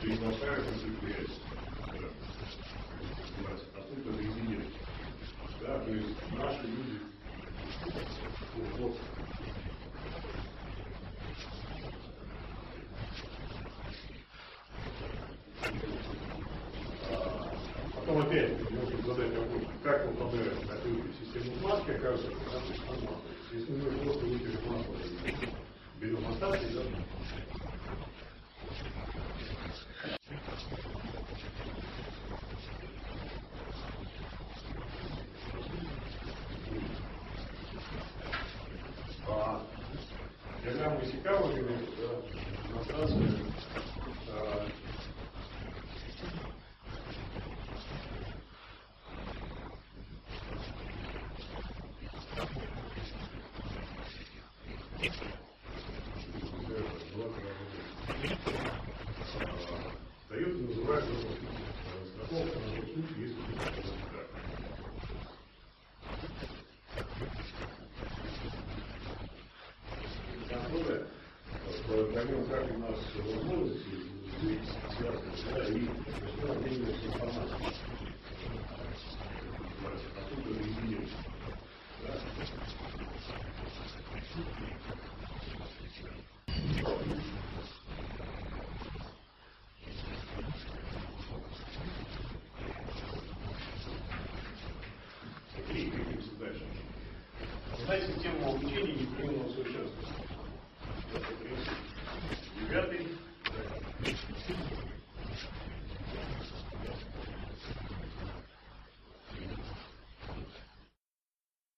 все не настраивает, цепляется. Да. Откуда резидент? Да, то есть наши люди вот. Потом опять можно задать вопрос, как попадает на систему маски, окажется, что она Если мы просто вытяжем масло, диаграмма Исикава, да, демонстрация а, дает и называет страховка на тот случай, если поймем, как у нас возможности связаны, да, и что обменивается информацией. Откуда. Да. Окей, двигаемся дальше. Знаете, тему обучения непрерывного совершенствования.